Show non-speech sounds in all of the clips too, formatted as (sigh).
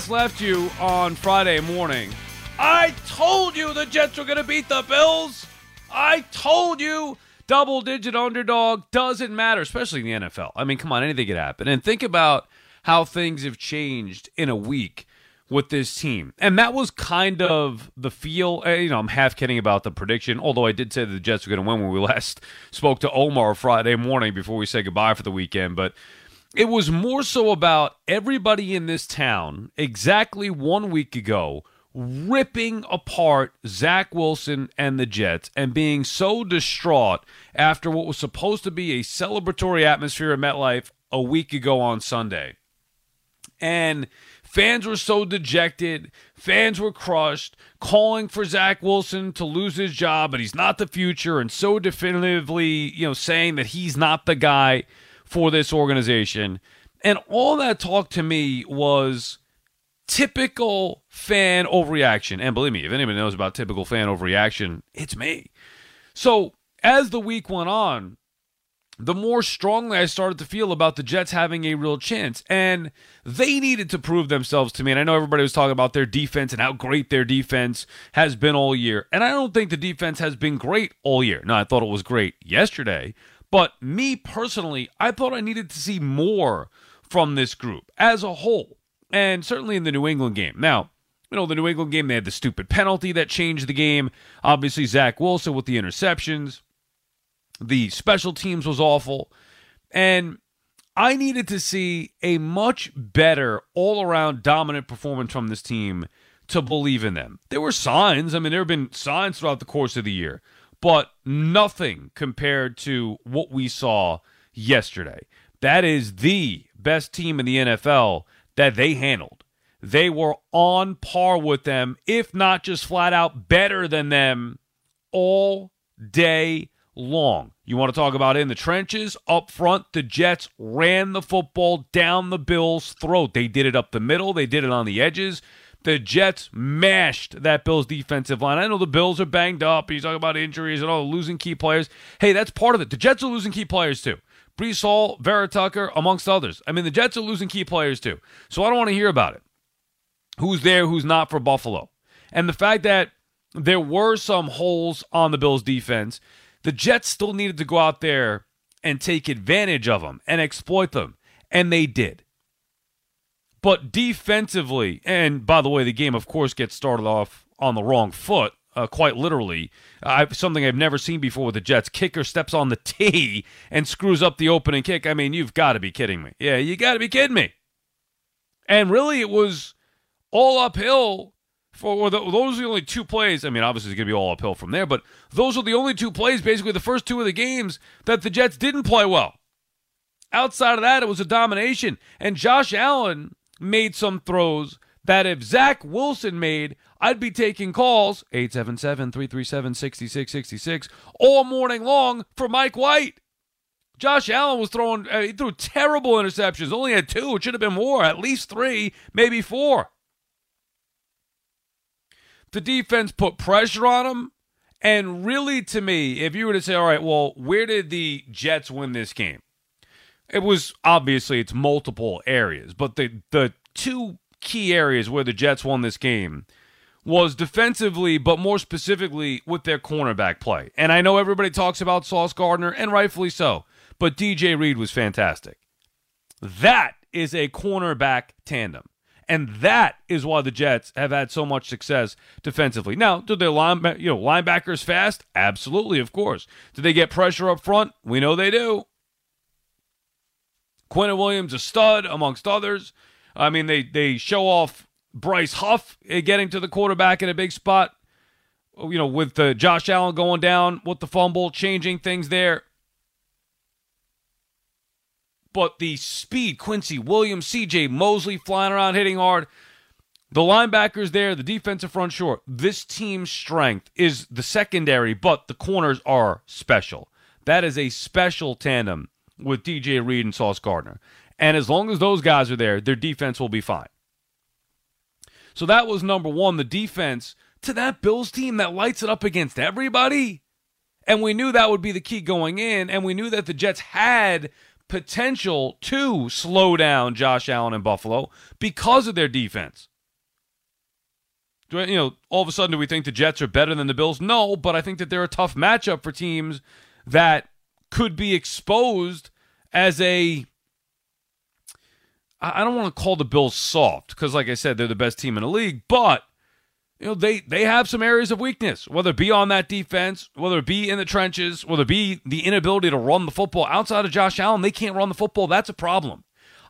Last left you on Friday morning, I told you the Jets were going to beat the Bills. I told you double digit underdog doesn't matter, especially in the NFL. I mean, come on, anything could happen. And think about how things have changed in a week with this team. And that was kind of the feel. eh, You know, I'm half kidding about the prediction, although I did say that the Jets were going to win when we (laughs) last spoke to Omar Friday morning before we said goodbye for the weekend. But it was more so about everybody in this town exactly one week ago ripping apart Zach Wilson and the Jets and being so distraught after what was supposed to be a celebratory atmosphere at MetLife a week ago on Sunday. And fans were so dejected. Fans were crushed, calling for Zach Wilson to lose his job, but he's not the future, and so definitively, you know, saying that he's not the guy for this organization. And all that talk to me was typical fan overreaction. And believe me, if anybody knows about typical fan overreaction, it's me. So as the week went on, the more strongly I started to feel about the Jets having a real chance. And they needed to prove themselves to me. And I know everybody was talking about their defense and how great their defense has been all year. And I don't think the defense has been great all year. No, I thought it was great yesterday. But me personally, I thought I needed to see more from this group as a whole. And certainly in the New England game. Now, you know, the New England game, they had the stupid penalty that changed the game. Obviously, Zach Wilson with the interceptions. The special teams was awful. And I needed to see a much better all around dominant performance from this team to believe in them. There were signs. I mean, there have been signs throughout the course of the year, but nothing compared to what we saw yesterday. That is the best team in the NFL that they handled. They were on par with them, if not just flat out better than them, all day long. You want to talk about in the trenches? Up front, the Jets ran the football down the Bills' throat. They did it up the middle, they did it on the edges. The Jets mashed that Bills defensive line. I know the Bills are banged up. You talk about injuries and all losing key players. Hey, that's part of it. The Jets are losing key players too. Breece Hall, Vera Tucker, amongst others. I mean, the Jets are losing key players too. So I don't want to hear about it. Who's there, who's not for Buffalo. And the fact that there were some holes on the Bills defense, the Jets still needed to go out there and take advantage of them and exploit them. And they did. But defensively, and by the way, the game, of course, gets started off on the wrong foot, uh, quite literally. Something I've never seen before with the Jets. Kicker steps on the (laughs) tee and screws up the opening kick. I mean, you've got to be kidding me. Yeah, you got to be kidding me. And really, it was all uphill for those are the only two plays. I mean, obviously, it's going to be all uphill from there, but those are the only two plays, basically, the first two of the games that the Jets didn't play well. Outside of that, it was a domination. And Josh Allen made some throws that if Zach Wilson made, I'd be taking calls 877 337 6666 all morning long for Mike White. Josh Allen was throwing, uh, he threw terrible interceptions, only had two. It should have been more, at least three, maybe four. The defense put pressure on him. And really, to me, if you were to say, all right, well, where did the Jets win this game? It was obviously it's multiple areas, but the the two key areas where the Jets won this game was defensively, but more specifically with their cornerback play. And I know everybody talks about Sauce Gardner, and rightfully so, but DJ Reed was fantastic. That is a cornerback tandem. And that is why the Jets have had so much success defensively. Now, do their line, you know, linebackers fast? Absolutely, of course. Do they get pressure up front? We know they do. Quinnen Williams, a stud amongst others. I mean, they they show off Bryce Huff uh, getting to the quarterback in a big spot. you know, with the Josh Allen going down with the fumble, changing things there. But the speed, Quincy Williams, CJ Mosley flying around, hitting hard. The linebackers there, the defensive front short. This team's strength is the secondary, but the corners are special. That is a special tandem with DJ Reed and Sauce Gardner. And as long as those guys are there, their defense will be fine. So that was number one, the defense to that Bills team that lights it up against everybody. And we knew that would be the key going in, and we knew that the Jets had potential to slow down Josh Allen and Buffalo because of their defense. Do You know, all of a sudden, do we think the Jets are better than the Bills? No, but I think that they're a tough matchup for teams that could be exposed as a I don't want to call the Bills soft because, like I said, they're the best team in the league, but you know they they have some areas of weakness whether it be on that defense whether it be in the trenches whether it be the inability to run the football outside of josh allen they can't run the football that's a problem.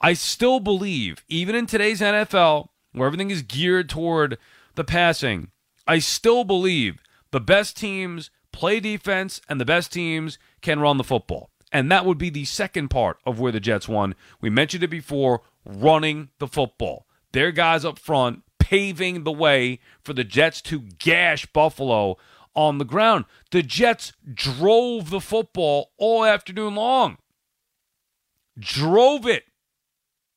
I still believe even in today's nfl where everything is geared toward the passing i still believe the best teams play defense and the best teams can run the football and that would be the second part of where the jets won we mentioned it before running the football their guys up front paving the way for the Jets to gash Buffalo on the ground. The Jets drove the football all afternoon long. Drove it.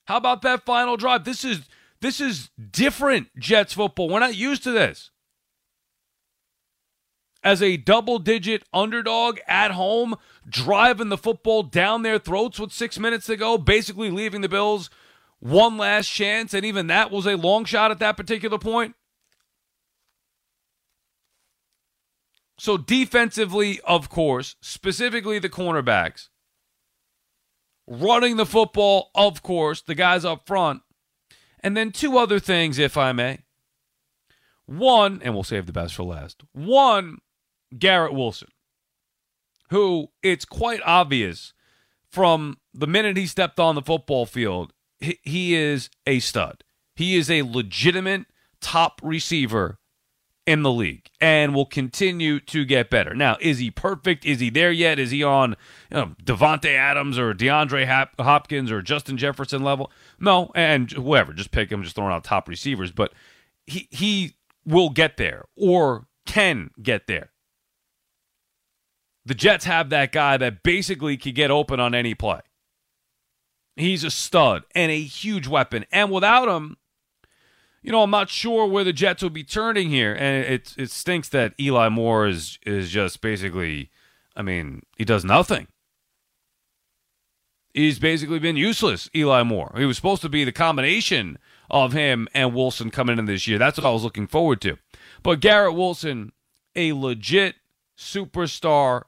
How about that final drive? This is this is different Jets football. We're not used to this. As a double digit underdog at home, driving the football down their throats with 6 minutes to go, basically leaving the Bills one last chance, and even that was a long shot at that particular point. So, defensively, of course, specifically the cornerbacks, running the football, of course, the guys up front, and then two other things, if I may. One, and we'll save the best for last. One, Garrett Wilson, who it's quite obvious from the minute he stepped on the football field he, he is a stud. He is a legitimate top receiver in the league and will continue to get better. Now, is he perfect? Is he there yet? Is he on you know, Davante Adams or DeAndre Hop- Hopkins or Justin Jefferson level? No, and whoever, just pick him, just throwing out top receivers. But he he will get there or can get there. The Jets have that guy that basically could get open on any play. He's a stud and a huge weapon. And without him, you know, I'm not sure where the Jets will be turning here. And it it stinks that Eli Moore is is just basically, I mean, he does nothing. He's basically been useless, Eli Moore. He was supposed to be the combination of him and Wilson coming in this year. That's what I was looking forward to. But Garrett Wilson, a legit superstar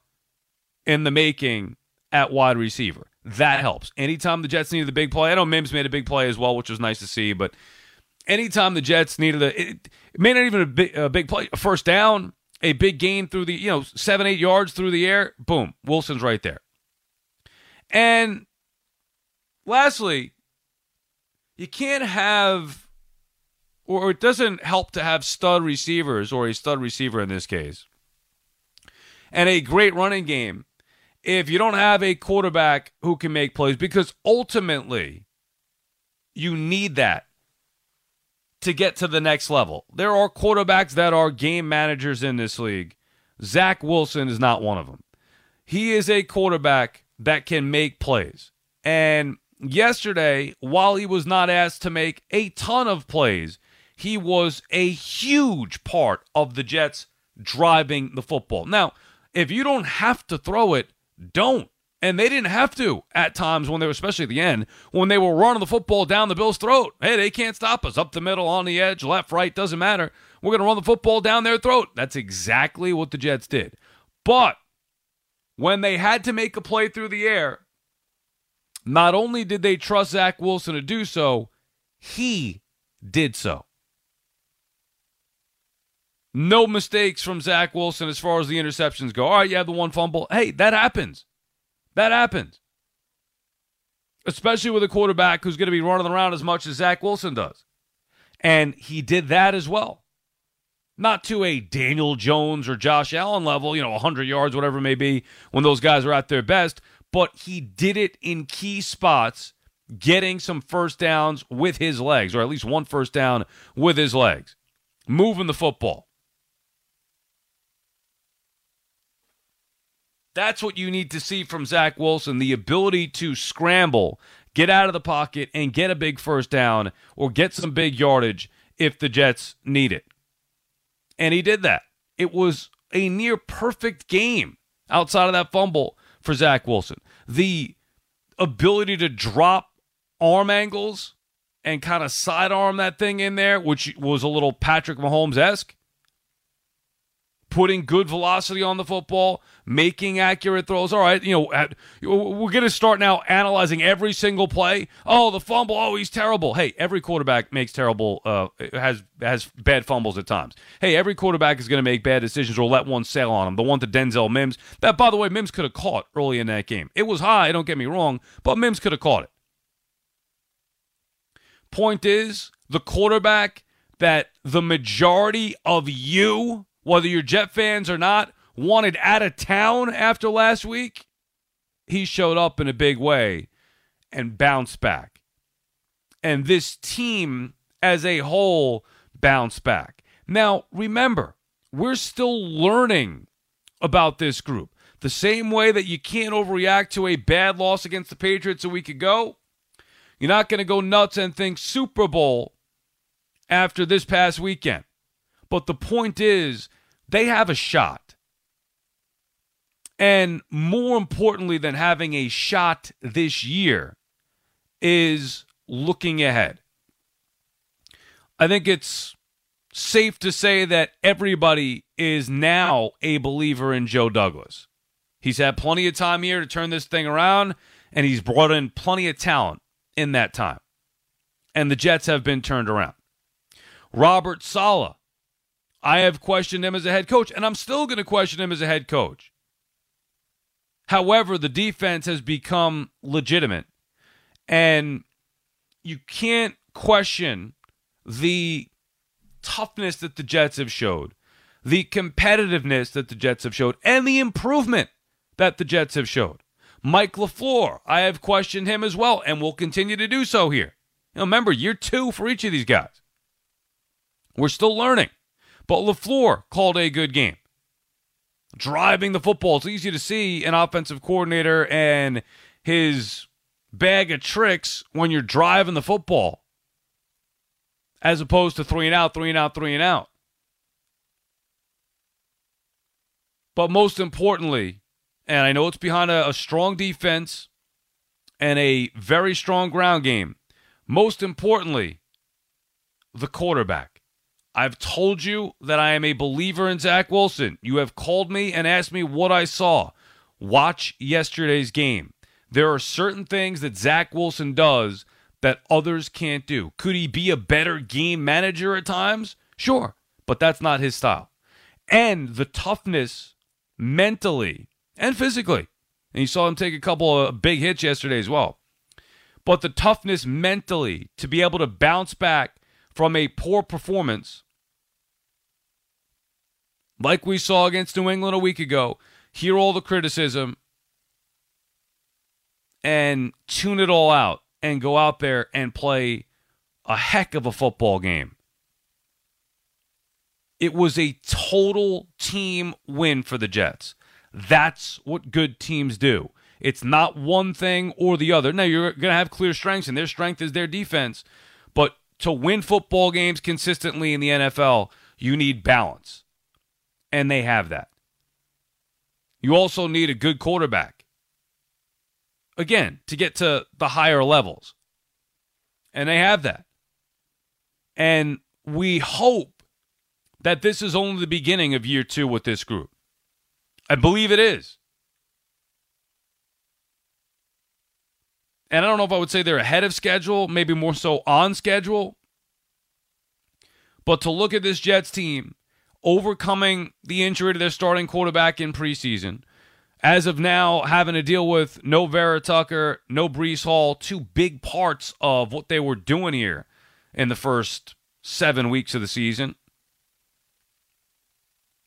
in the making at wide receiver. That helps. Anytime the Jets needed the big play, I know Mims made a big play as well, which was nice to see. But anytime the Jets needed a, it, it may not even a big, a big play, a first down, a big gain through the, you know, seven, eight yards through the air, boom, Wilson's right there. And lastly, you can't have, or it doesn't help to have stud receivers or a stud receiver in this case, and a great running game if you don't have a quarterback who can make plays, because ultimately you need that to get to the next level. There are quarterbacks that are game managers in this league. Zach Wilson is not one of them. He is a quarterback that can make plays. And yesterday, while he was not asked to make a ton of plays, he was a huge part of the Jets driving the football. Now, if you don't have to throw it, don't. And they didn't have to at times when they were, especially at the end, when they were running the football down the Bills' throat. Hey, they can't stop us. Up the middle, on the edge, left, right, doesn't matter. We're going to run the football down their throat. That's exactly what the Jets did. But when they had to make a play through the air, not only did they trust Zach Wilson to do so, he did so. No mistakes from Zach Wilson as far as the interceptions go. All right, you have the one fumble. Hey, that happens. That happens. Especially with a quarterback who's going to be running around as much as Zach Wilson does. And he did that as well. Not to a Daniel Jones or Josh Allen level, you know, 100 yards, whatever it may be, when those guys are at their best, but he did it in key spots, getting some first downs with his legs, or at least one first down with his legs, moving the football. That's what you need to see from Zach Wilson the ability to scramble, get out of the pocket, and get a big first down or get some big yardage if the Jets need it. And he did that. It was a near perfect game outside of that fumble for Zach Wilson. The ability to drop arm angles and kind of sidearm that thing in there, which was a little Patrick Mahomes esque putting good velocity on the football, making accurate throws. All right, you know, we're going to start now analyzing every single play. Oh, the fumble. Oh, he's terrible. Hey, every quarterback makes terrible, uh, has has bad fumbles at times. Hey, every quarterback is going to make bad decisions or let one sail on him. The one to Denzel Mims. That, by the way, Mims could have caught early in that game. It was high. Don't get me wrong, but Mims could have caught it. Point is, the quarterback that the majority of you whether you're Jet fans or not, wanted out of town after last week, he showed up in a big way and bounced back. And this team as a whole bounced back. Now, remember, we're still learning about this group. The same way that you can't overreact to a bad loss against the Patriots a week ago, you're not going to go nuts and think Super Bowl after this past weekend. But the point is, they have a shot. And more importantly than having a shot this year is looking ahead. I think it's safe to say that everybody is now a believer in Joe Douglas. He's had plenty of time here to turn this thing around, and he's brought in plenty of talent in that time. And the Jets have been turned around. Robert Saleh I have questioned him as a head coach, and I'm still going to question him as a head coach. However, the defense has become legitimate, and you can't question the toughness that the Jets have showed, the competitiveness that the Jets have showed, and the improvement that the Jets have showed. Mike LaFleur, I have questioned him as well, and will continue to do so here. Now, remember, year two for each of these guys. We're still learning. But LaFleur called a good game. Driving the football. It's easy to see an offensive coordinator and his bag of tricks when you're driving the football as opposed to three and out, three and out, three and out. But most importantly, and I know it's behind a, a, strong defense and a very strong ground game, most importantly, the quarterback. I've told you that I am a believer in Zach Wilson. You have called me and asked me what I saw. Watch yesterday's game. There are certain things that Zach Wilson does that others can't do. Could he be a better game manager at times? Sure, but that's not his style. And the toughness mentally and physically. And you saw him take a couple of big hits yesterday as well. But the toughness mentally to be able to bounce back from a poor performance, like we saw against New England a week ago, hear all the criticism and tune it all out and go out there and play a heck of a football game. It was a total team win for the Jets. That's what good teams do. It's not one thing or the other. Now, you're going to have clear strengths, and their strength is their defense. But to win football games consistently in the NFL, you need balance. And they have that. You also need a good quarterback. Again, to get to the higher levels. And they have that. And we hope that this is only the beginning of year two with this group. I believe it is. And I don't know if I would say they're ahead of schedule, maybe more so on schedule. But to look at this Jets team overcoming the injury to their starting quarterback in preseason, as of now, having to deal with no Vera Tucker, no Breece Hall, two big parts of what they were doing here in the first seven weeks of the season.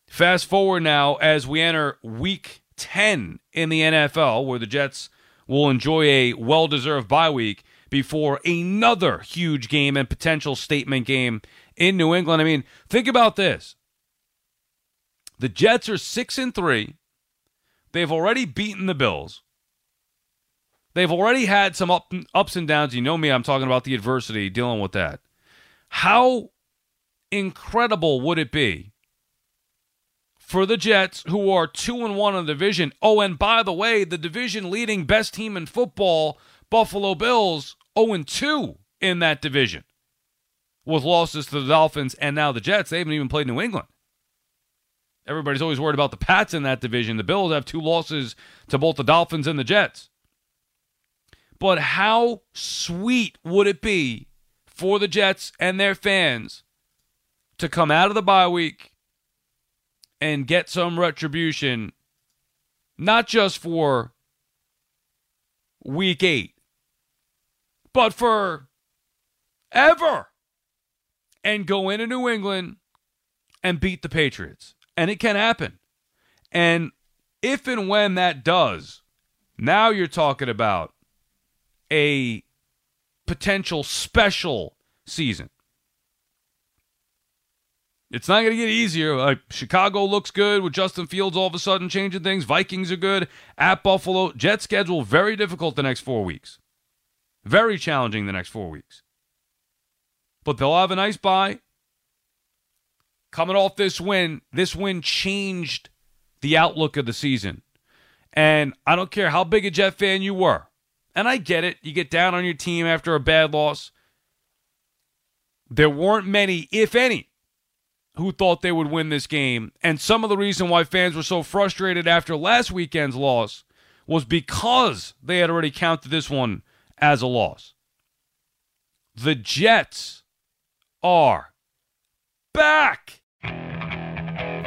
Fast forward now as we enter week 10 in the NFL, where the Jets will enjoy a well deserved bye week before another huge game and potential statement game in New England. I mean, think about this. The Jets are 6 and 3. They've already beaten the Bills. They've already had some up, ups and downs. You know me, I'm talking about the adversity, dealing with that. How incredible would it be for the Jets, who are 2 and 1 in the division? Oh, and by the way, the division leading best team in football, Buffalo Bills, 0 and 2 in that division with losses to the Dolphins and now the Jets. They haven't even played New England. Everybody's always worried about the Pats in that division. The Bills have two losses to both the Dolphins and the Jets. But how sweet would it be for the Jets and their fans to come out of the bye week and get some retribution, not just for week eight, but for ever, and go into New England and beat the Patriots? And it can happen. And if and when that does, now you're talking about a potential special season. It's not going to get easier. Like Chicago looks good with Justin Fields all of a sudden changing things. Vikings are good at Buffalo. Jet schedule very difficult the next four weeks. Very challenging the next four weeks. But they'll have a nice bye. Coming off this win, this win changed the outlook of the season. And I don't care how big a Jet fan you were. And I get it. You get down on your team after a bad loss. There weren't many, if any, who thought they would win this game. And some of the reason why fans were so frustrated after last weekend's loss was because they had already counted this one as a loss. The Jets are back.